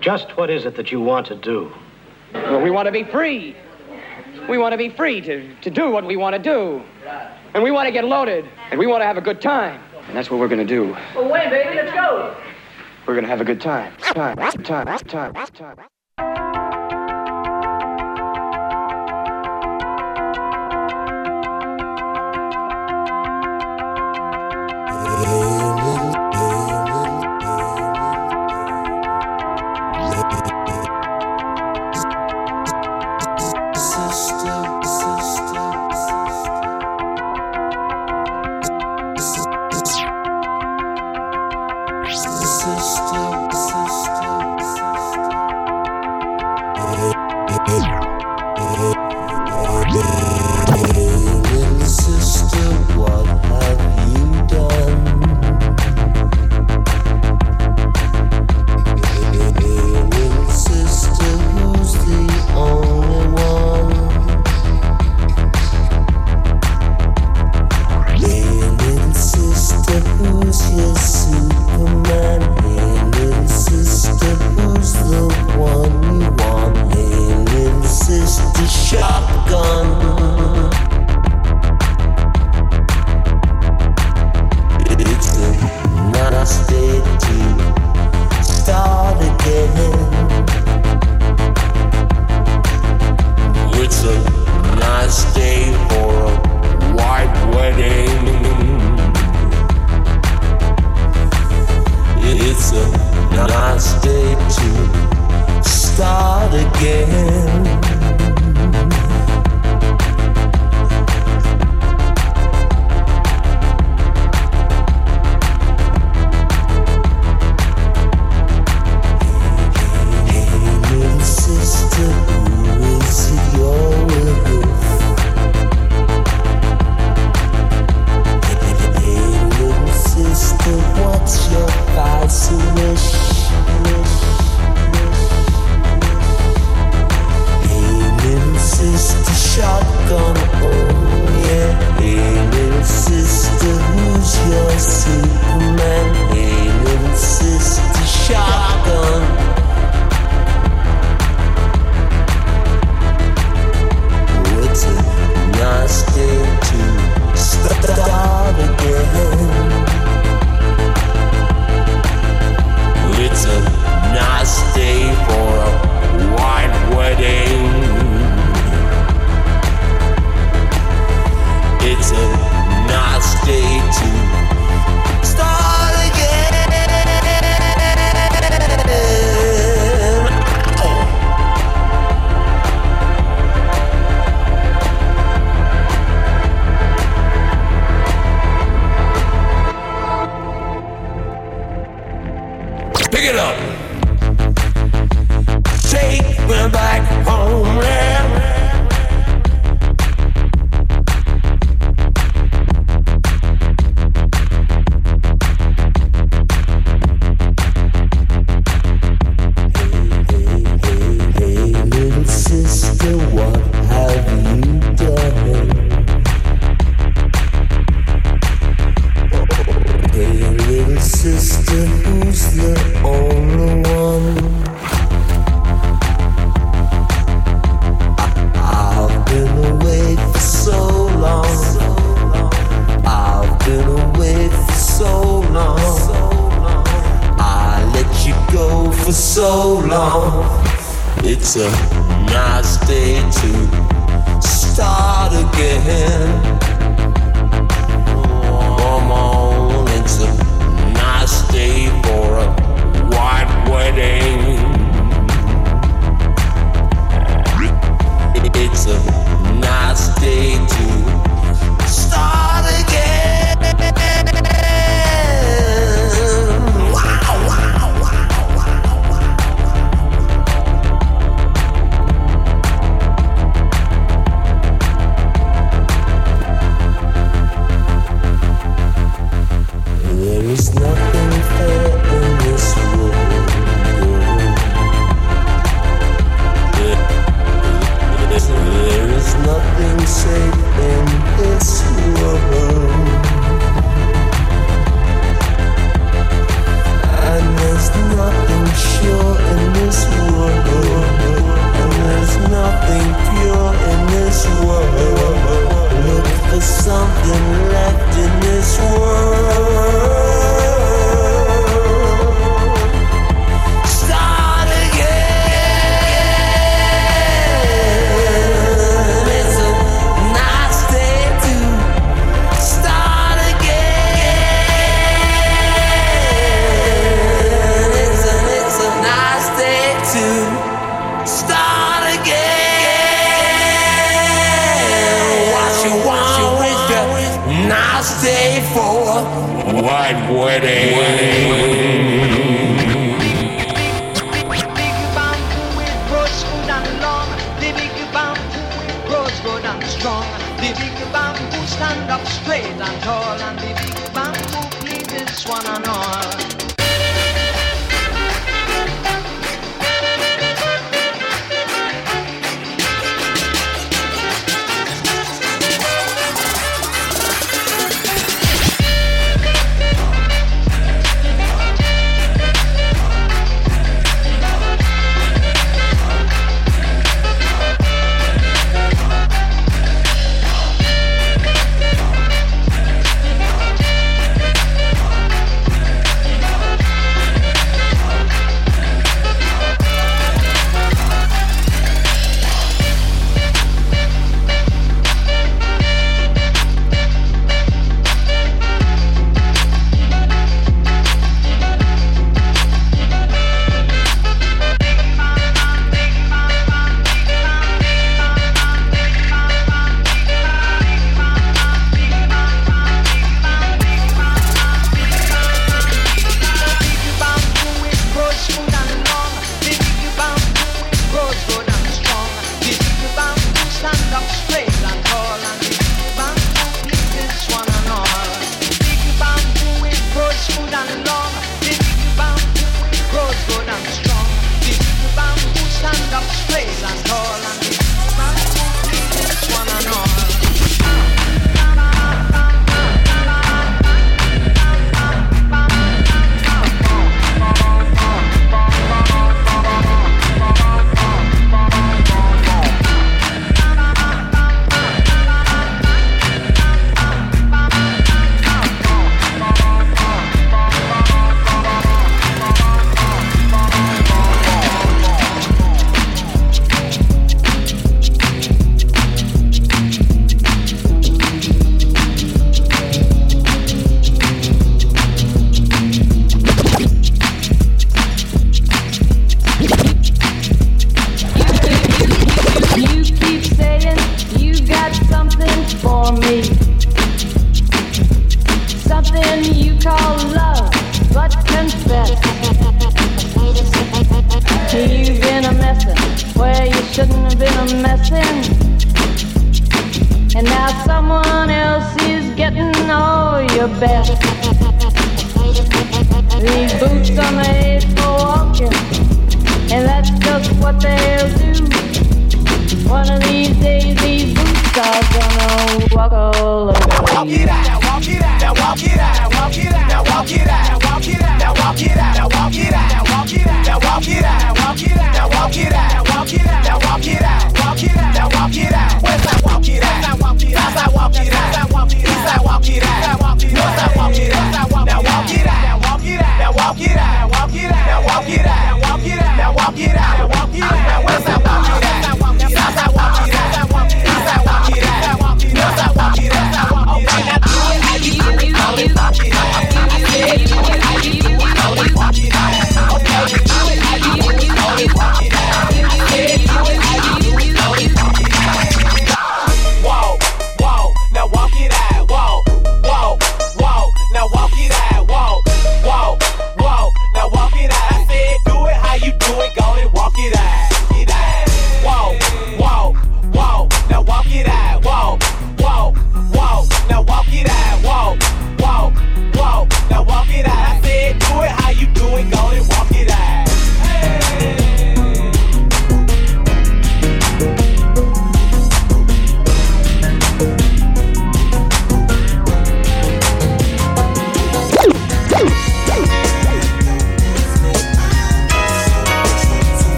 Just what is it that you want to do? Well, we want to be free. We want to be free to, to do what we want to do. And we want to get loaded. And we want to have a good time. And that's what we're going to do. Well, wait, baby, let's go. We're going to have a good time. Time, time, time, time.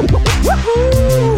Baby,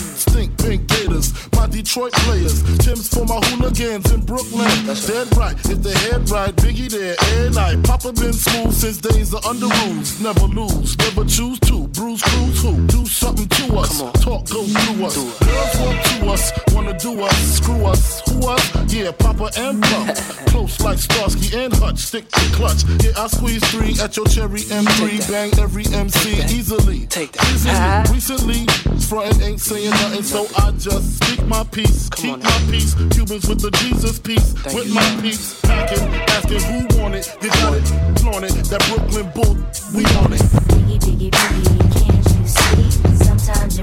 Stink pink gators, my Detroit players. Tim's for my hooligans in Brooklyn. That's Dead right, if they head right, Biggie there, and I. Papa been smooth since days of under rules. Never lose, never choose to bruise, cruise, who? Do something to us. Talk, go through us. Girls want to us, wanna do us, screw us, who us? Yeah, Papa and Pop. Close like Starsky and Hutch, stick to clutch. Yeah, I squeeze three at your cherry M3. Bang every MC Take easily. Take that. Easily. Uh-huh. Recently, frontin' ain't saying nothing, so I just speak my peace. Keep my peace. Cubans with the Jesus peace. Thank with you, my peace. Packing, asking who want it. You got it, flaunt it. That Brooklyn bull, we on it. Biggie, biggie, biggie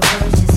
your words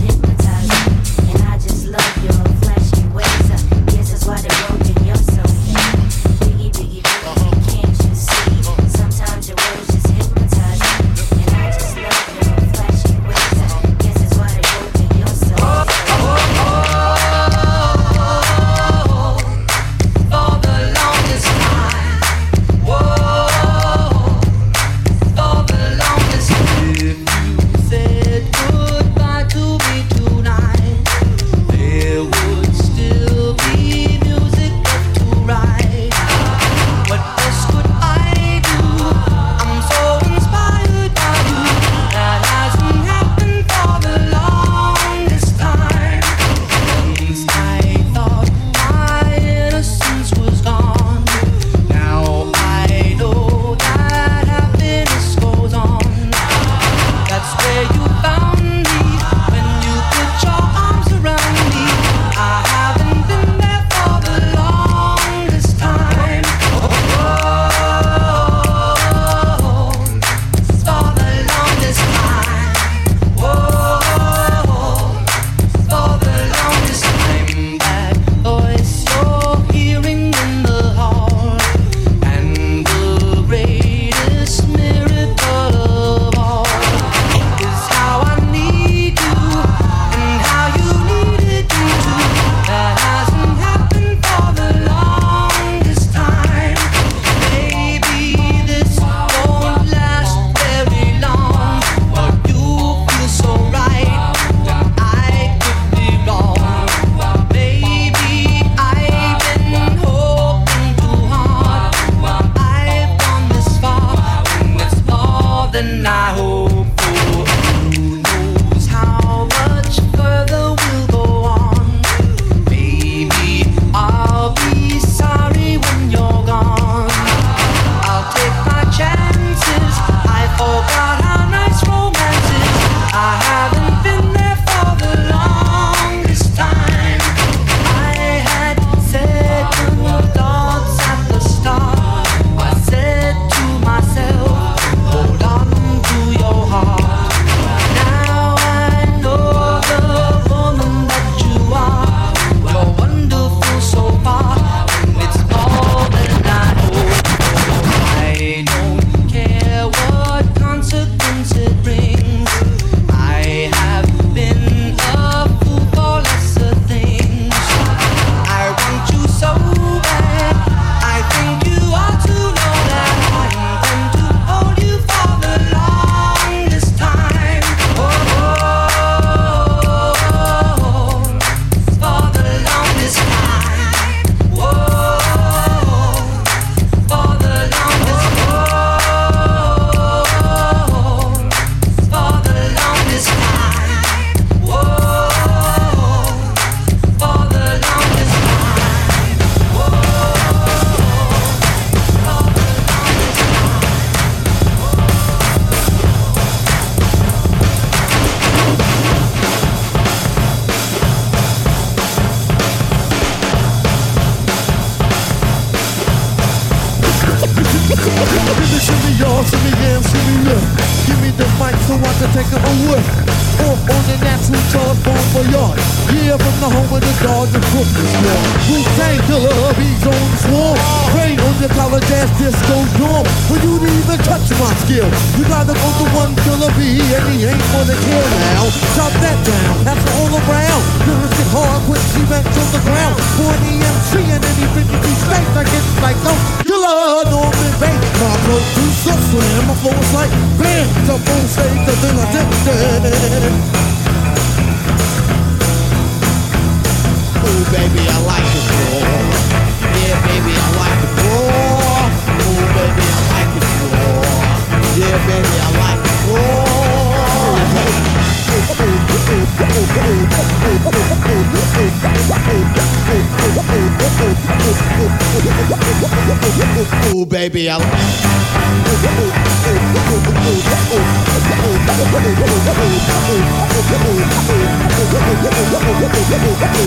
Ooh, baby, I like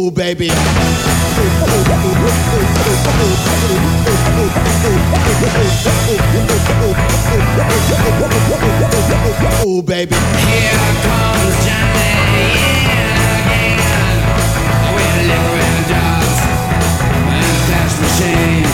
Ooh, baby. Ooh, baby. Here comes Johnny in again with liquid dogs and cash machines.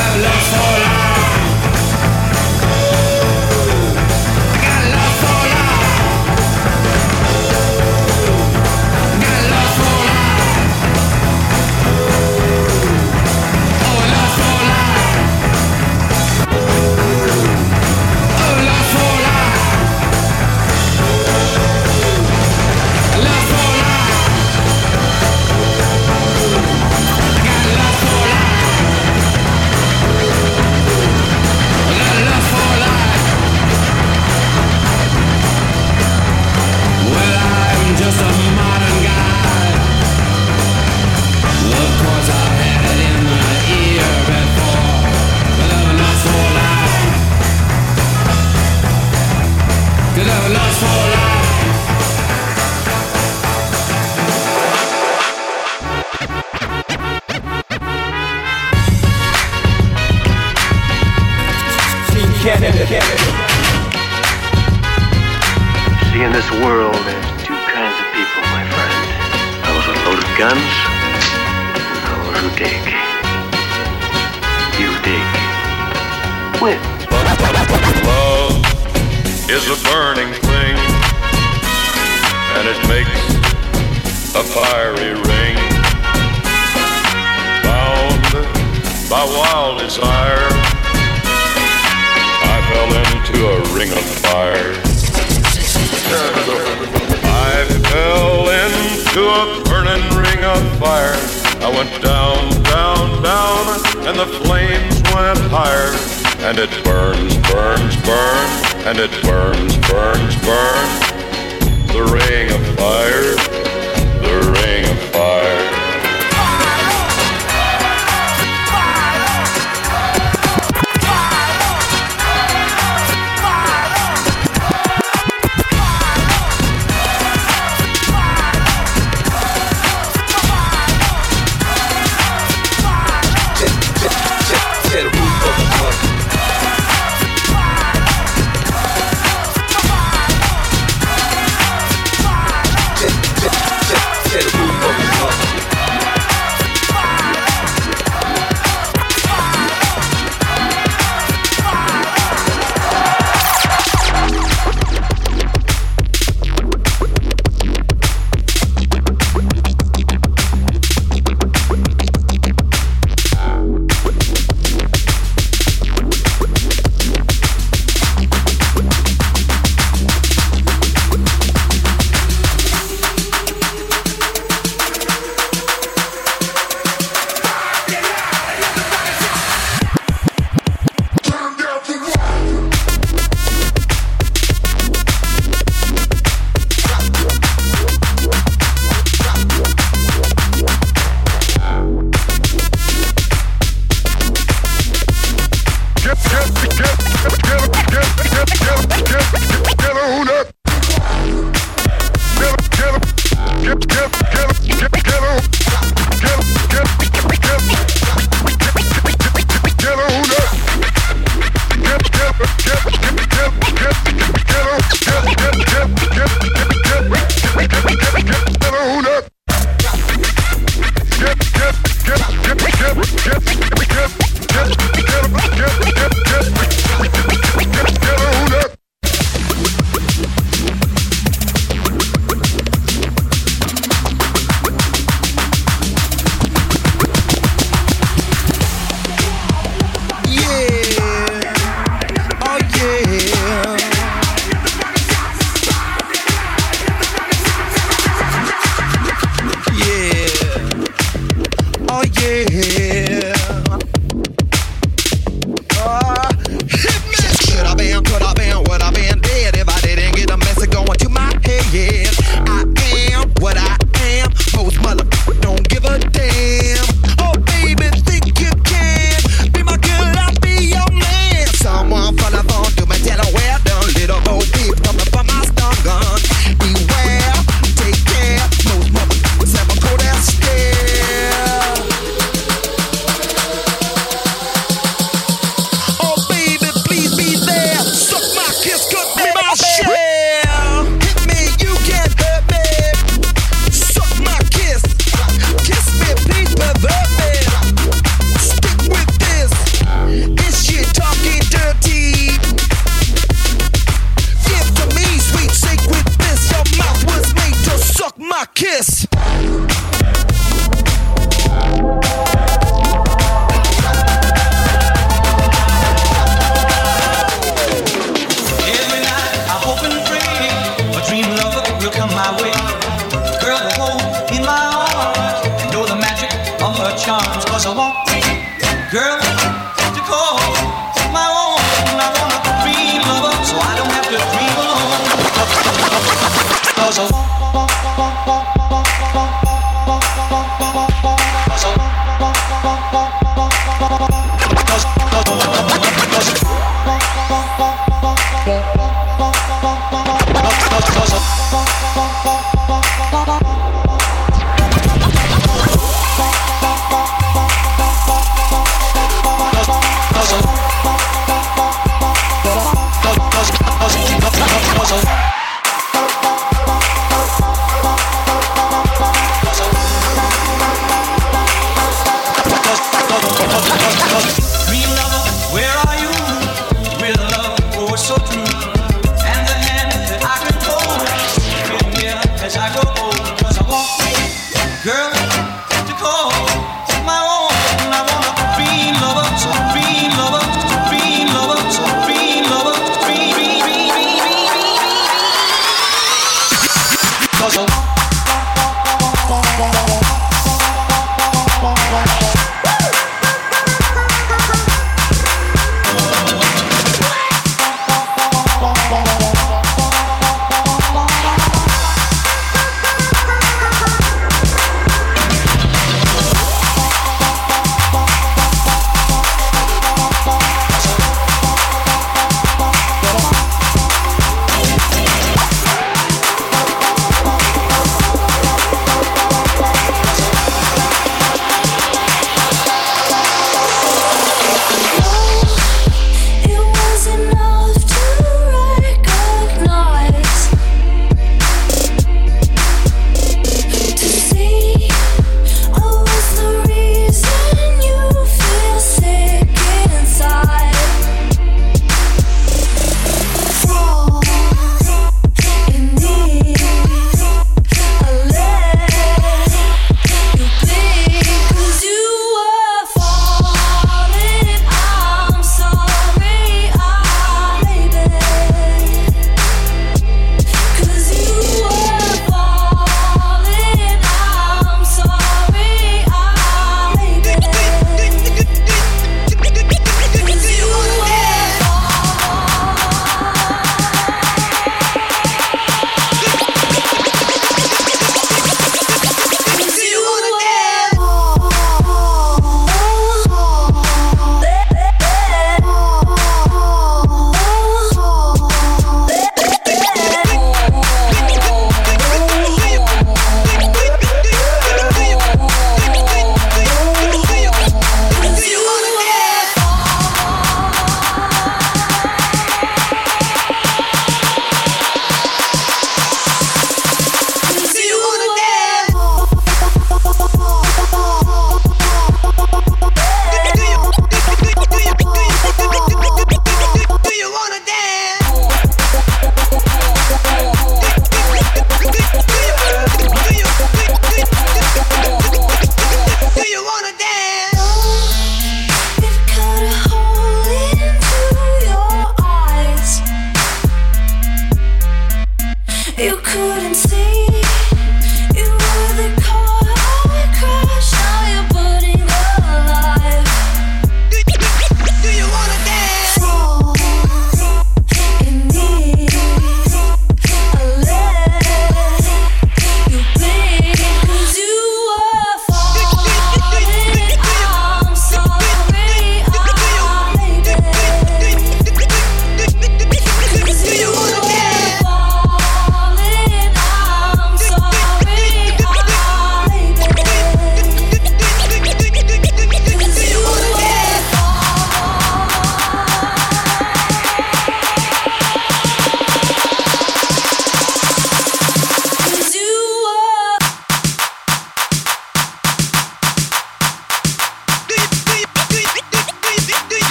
i love lost all.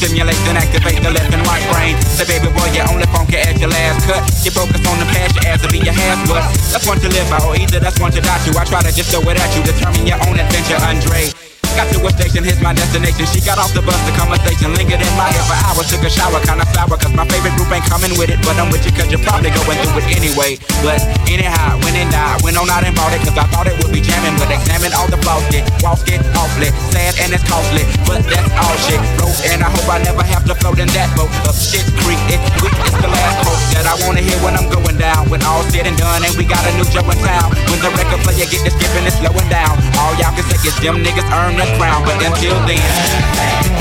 Stimulate and activate the left and right brain. Say, baby boy, you only funky at your last cut. You focus on the past, your ass will be your half but That's one to live by, or either that's one to die to. I try to just throw it at you, determine your own adventure, Andre. Got to a station, here's my destination. She got off the bus, the conversation lingered in my head for hours. Took a shower, kinda sour, cause my favorite group ain't coming with it. But I'm with you, cause you're probably going through it anyway. But anyhow, when it died, went on out and bought it, cause I thought it would be jamming. But examine all the flaws, get walk it awfully. Sad and it's costly, but that's all shit. Wrote, and I hope I never have to float in that boat. Up shit creek, it's quick, it's the last quote that I wanna hear when I'm going down. When all said and done, and we got a new Joe in town. When the record player get the skipping, it's slowing down. All y'all can say is them niggas earn the crown, but until then,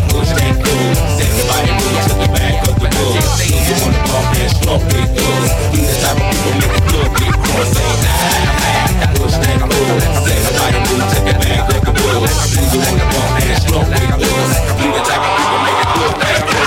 push that cool. Everybody move to the back of the bus. You wanna bump and slump with us? We the type of people make the club get crunk. Say nah, push that cool. Everybody move to the back of the bus. You wanna bump and slump with us? We the type of people make the club get crunk.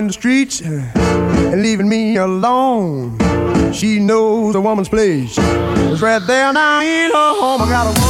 In the streets eh, and leaving me alone. She knows a woman's place. It's right there now in her home. I got a woman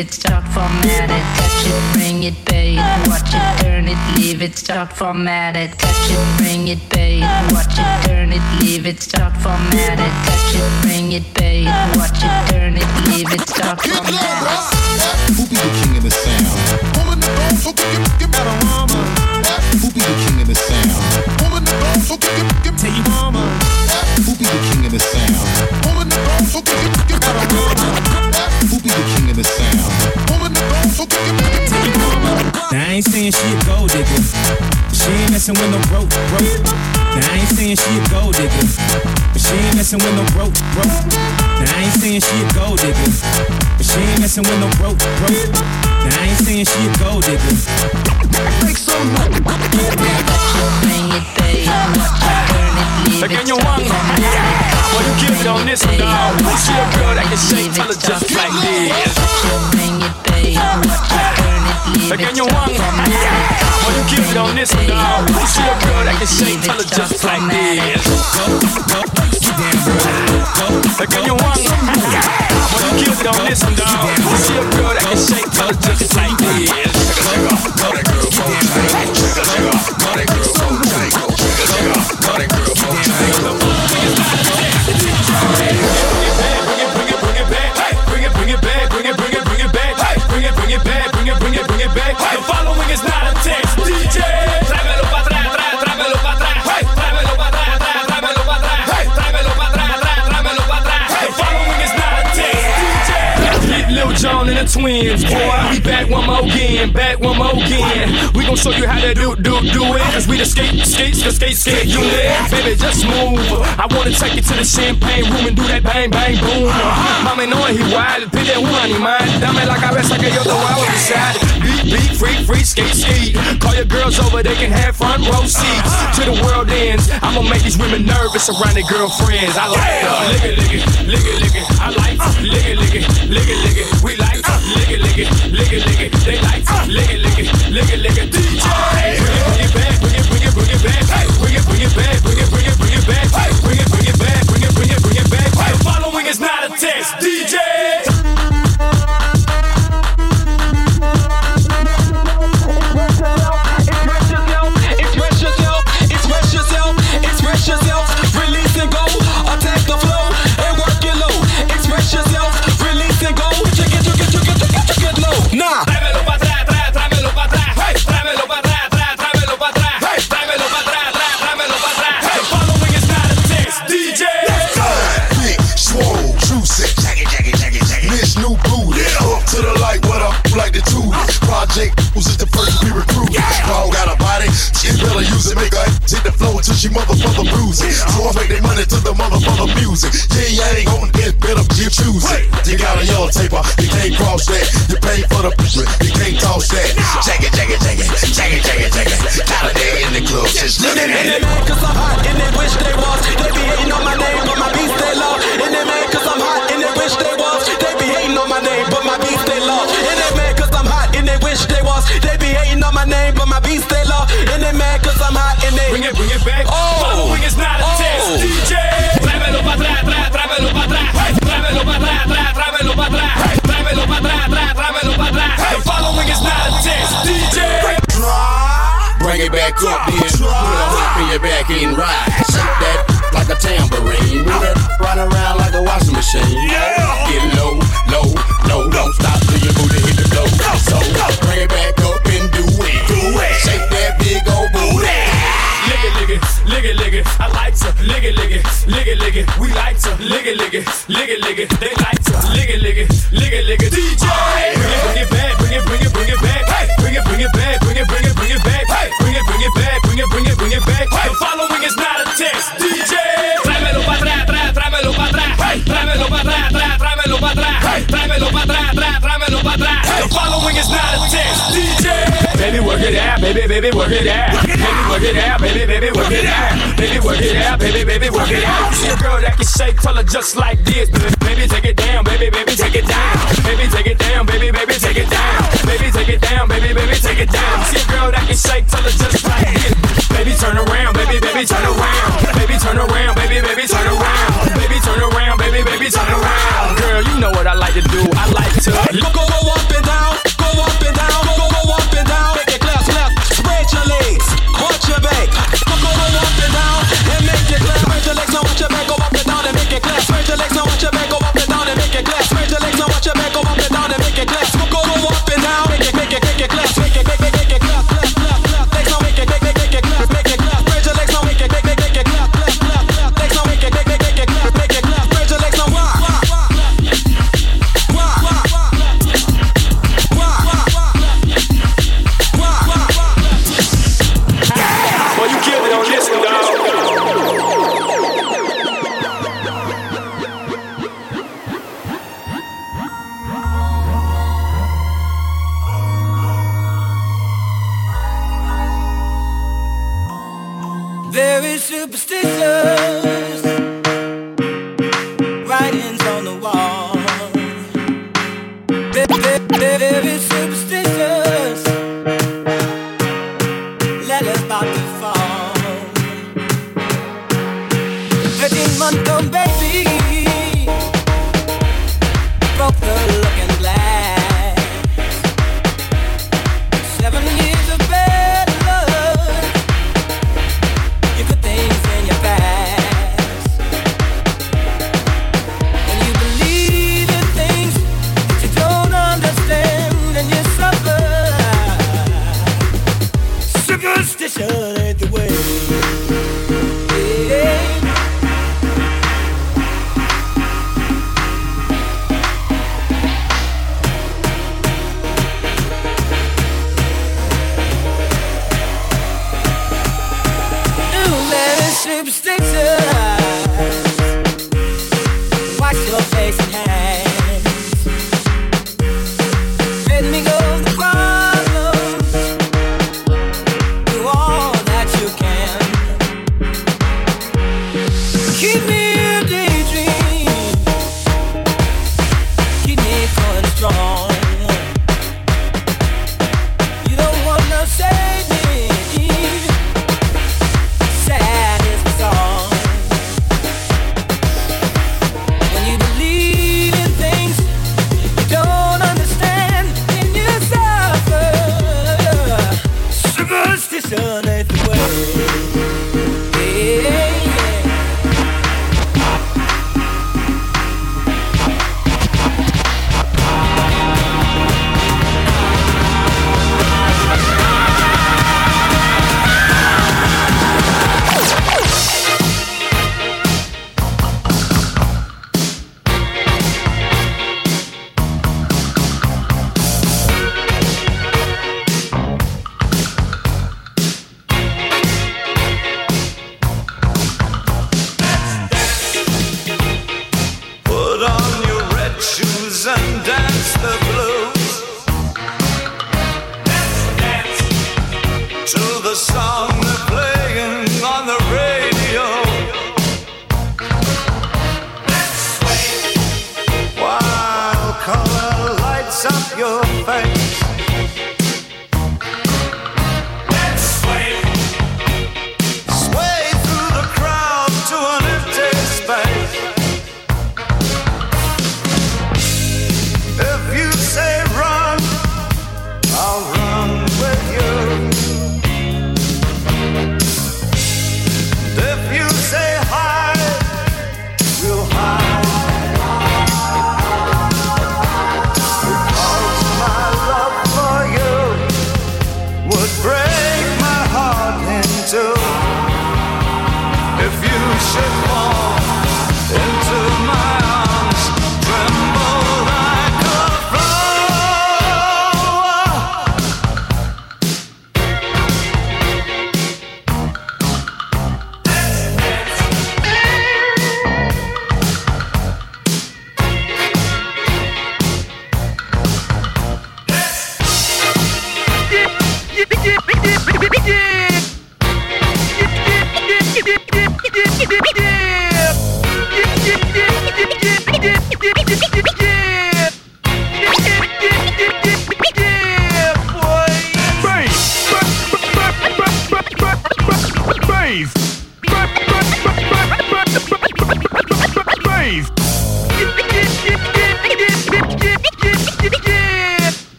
it, leave it, formatted. Touch it, bring it, babe. Watch it, turn it, leave it, start formatted. Touch it, bring it, babe. Watch it, turn it, leave it, start formatted. Touch it, bring it, babe. Watch it, turn it, leave it, start formatted. Who be the king of the sound? Holding the throne, so give, give me the woman. Who be the king of the sound? Holding the throne, so give, give me the woman. Who be the king of the sound? Holding the throne, so give, give me the woman. Who be the king of the sound? Holding the throne, so give, give me the woman. Now I ain't saying she a gold digger. She ain't messing with no broke, broke. Now I ain't saying she a gold digger. But she ain't messing with no broke, broke. Now I ain't saying she a gold digger. But she ain't messing with no broke, broke. Now I ain't saying she a gold digger. Make some noise. Bring it, babe. Watch it, turn it, leave it, Pequeño start Juan, formatted. you get on this one, dog? See a girl that can shake till it's just like this. Bring it, babe. Watch it, turn it, leave it, you on this one, dog? We see a girl that can shake it's just like this. Pequeño Juan, what you get on this one, dog? We see a girl that can shake it's just like this. It it, it, it it, bring it back, twins, boy, we back one more again, back one more again. We gon' show you how to do, do, do it. Cause we the skate, skate, skate, skate, skate unit. Baby, just move. I wanna take you to the champagne room and do that bang, bang, boom. Mami, no es igual, pide un animal. Dame la cabeza que yo te voy a besar. Beat, beat, freak, freak, skate, skate. Call your girls over, they can have front row seats. To the world ends, I'ma make these women nervous around their girlfriends. I like it. Uh, lick it, lick it, lick it, lick it. I like it. Lick it, lick it, lick it, lick it. We like it. Lick it, lick it, lick it, lick it. They it. Lick it, lick it, lick it, lick it. DJ. Bring it back, bring it, bring it, bring it back. Bring it, bring it back, bring it, bring it, bring it back. Bring it, bring it back, bring it, bring it, bring it back. The following is not a test. DJ. Choose it. You got a yellow taper, you can't cross that. You pay for the you can't toss that. Jack it, jack it, jack it, jack it, jack it, jack it. Got a day in the club, just looking at it. mad cause I'm hot and they wish they was. They be hating on my name, but my beats they love. And they mad cause I'm hot and they wish they was. They be hating on my name, but my beats they love. And they mad cause I'm hot and they wish they was. They be hating on my name, but my beats they love. And they mad cause I'm hot and they Bring it, bring it back. Oh. Following is not a oh. bring it back up, then put a hook in your back and ride. Shake that like a tambourine, move that right around like a washing machine. Yeah. Get low, low, low, don't stop till your booty hit the floor. So bring it back up and do it. Do it. Shake that big old booty lick it, lick it, lick it, lick it. I like to lick it, lick it, lick it, lick it. We like to lick it, lick it, lick it, lick it. They like to lick it, lick it, lick it, lick it. DJ. Following is not a test. DJ. Baby, work it out, baby, baby, work it out. Baby, work it out, baby, baby, work it out. Baby, work it out, baby, baby, work it out. See a girl that can shake, tell her just like this. Baby, take it down, baby, baby, take it down. Baby, take it down, baby, baby, take it down. Baby, take it down, baby, baby, take it down. See a girl that can shake, tell her just like this. Baby, turn around, baby, baby, turn around. Baby, turn around, baby, baby, turn around.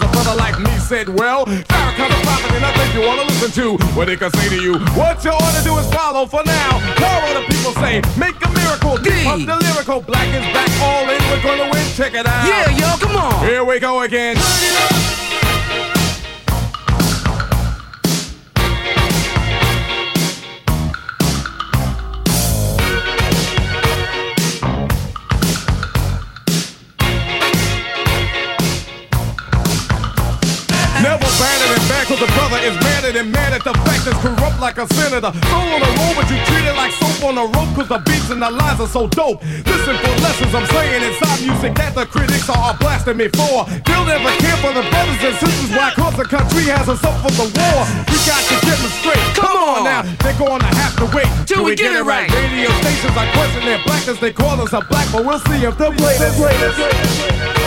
Cause a brother like me said, well, Farrakhan's a prophet and I think you wanna listen to. What they can say to you, what you ought to do is follow for now. Call what the people say, make a miracle. Deep up the lyrical, black is back, all in, we're gonna win. Check it out. Yeah, yo, come on. Here we go again. Never cause the brother is madder than mad at the fact that's corrupt like a senator. Soul on the road, but you treat it like soap on the rope cause the beats and the lines are so dope. Listen for lessons I'm saying inside music that the critics are blasting me for. They'll never care for the brothers and sisters why cause the country has us up for the war. We got to get them straight. Come on now, they're gonna have to wait Till we get it right. Radio stations are question their blackness, they call us a black, but we'll see if they'll play this. Play this.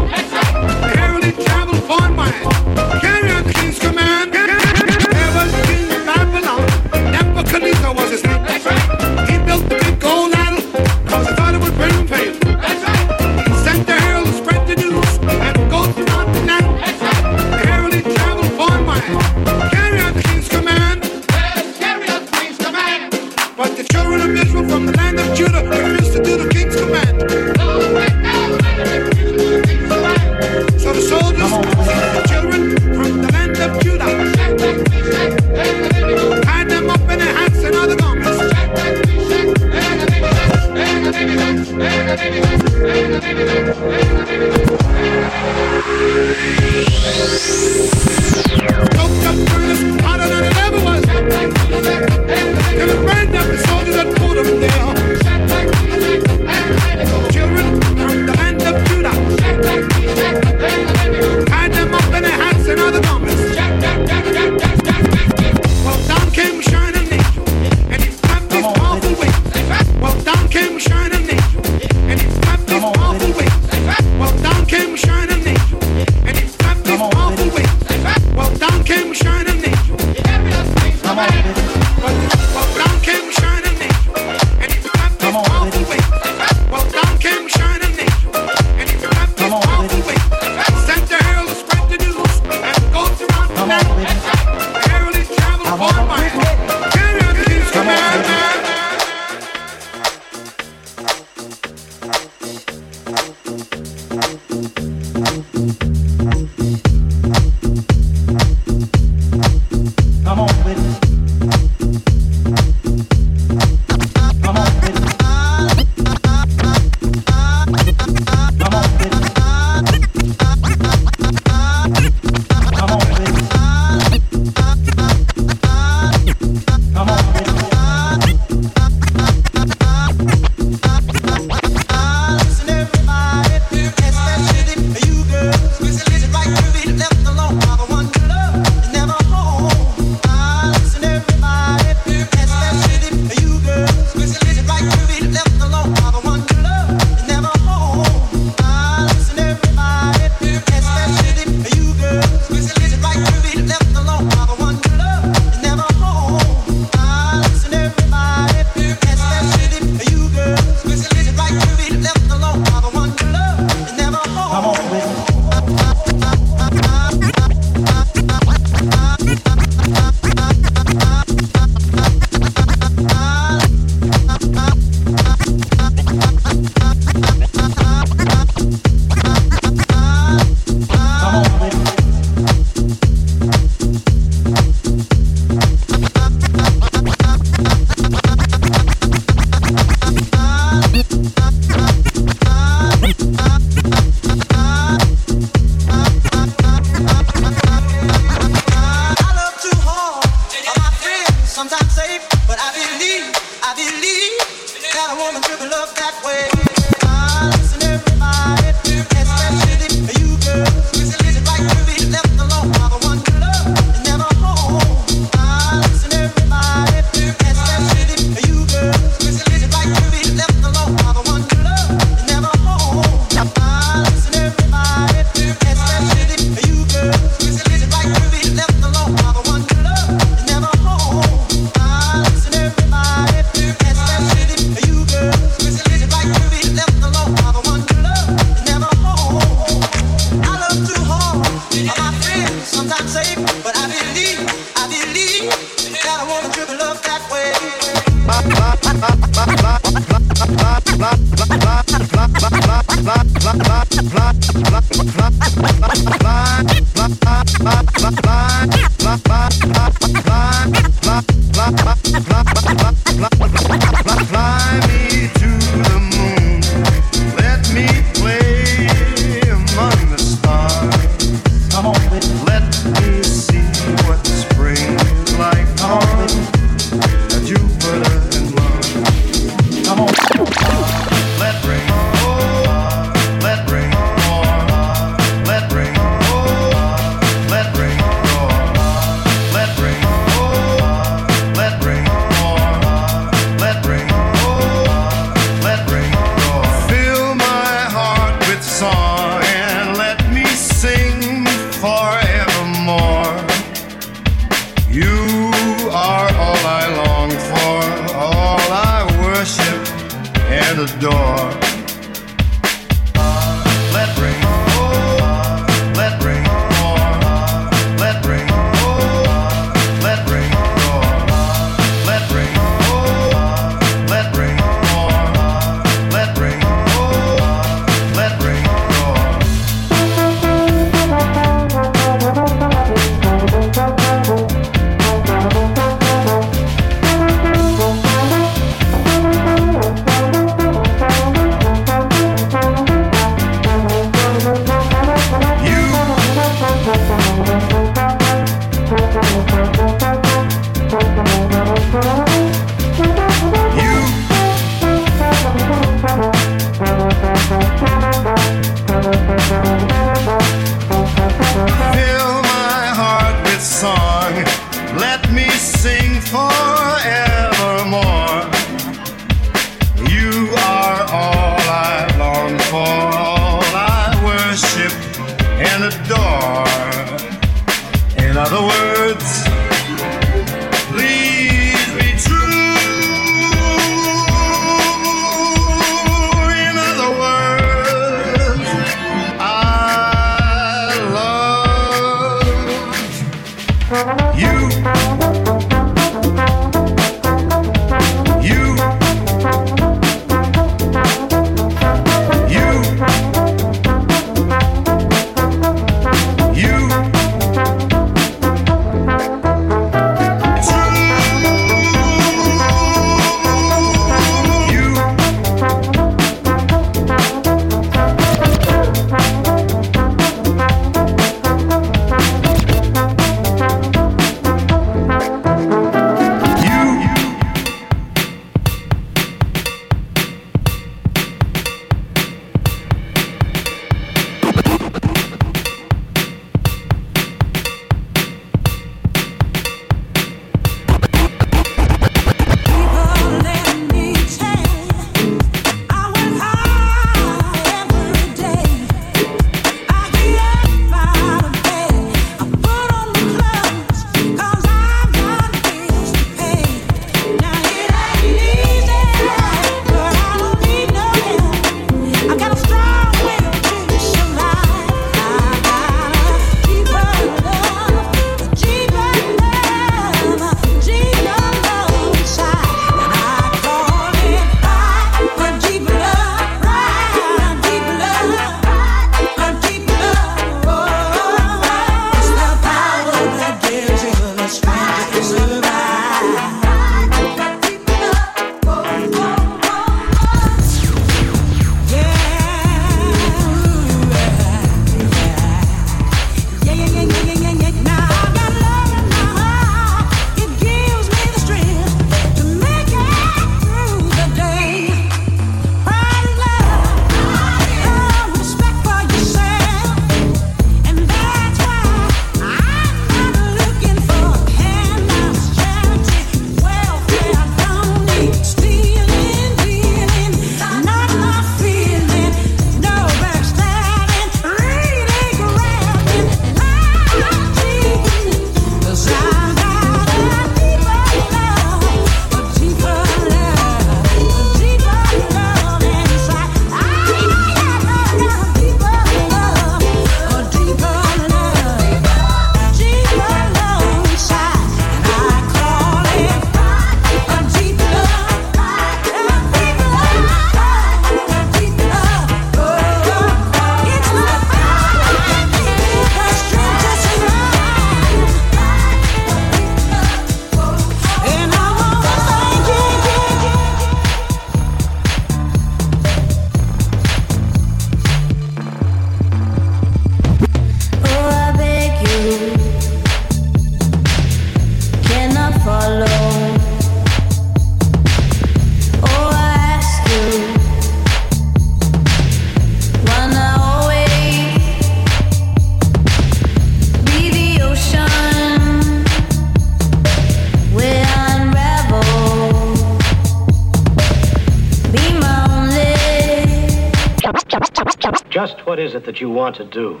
it that you want to do?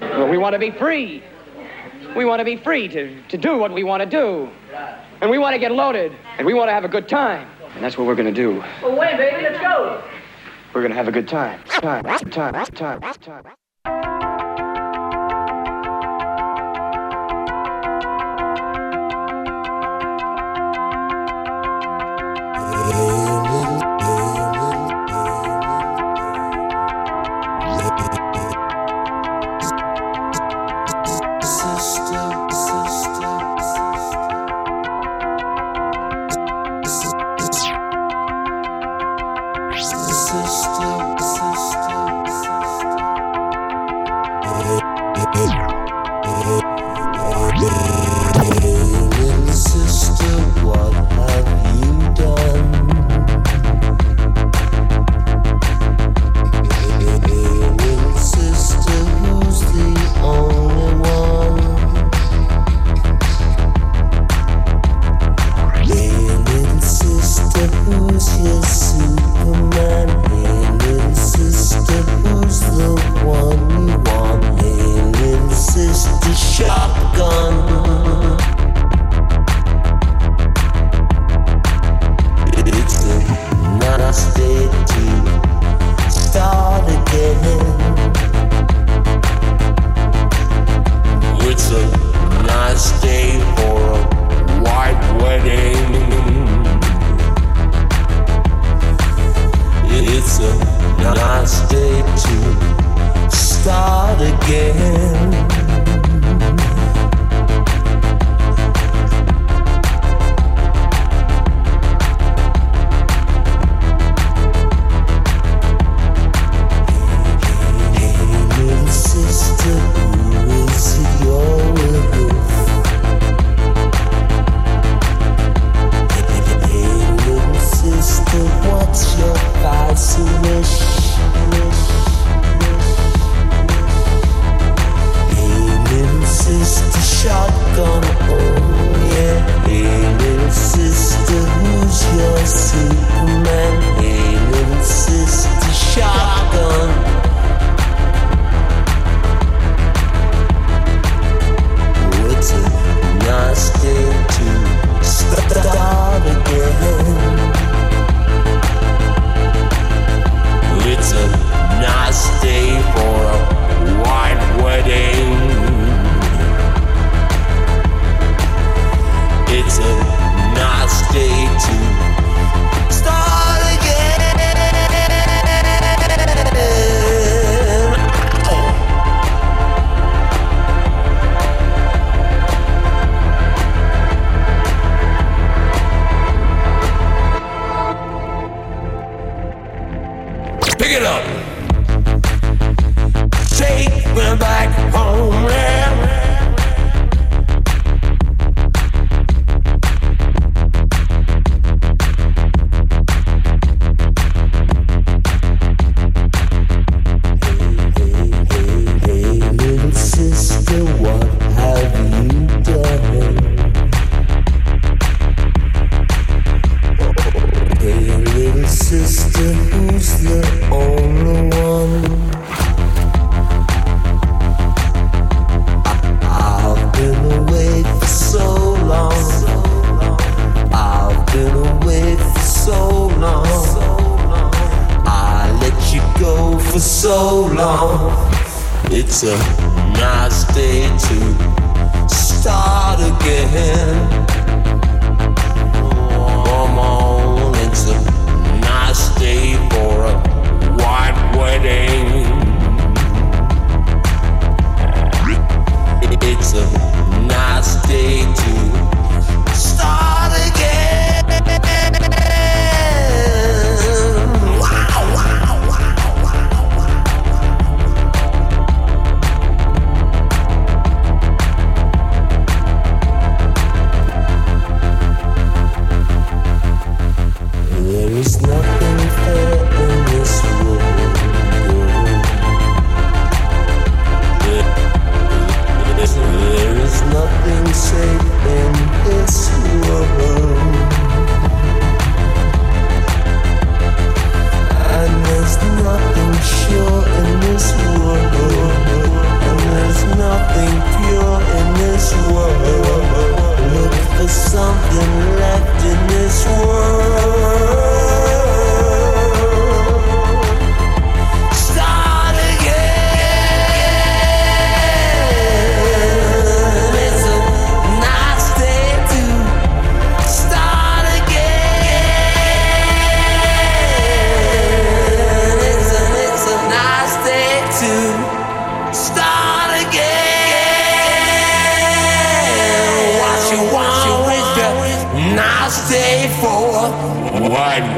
Well, we want to be free. We want to be free to, to do what we want to do. And we want to get loaded. And we want to have a good time. And that's what we're going to do. Well, wait, baby, let's go. We're going to have a good time. Time, time, time, time.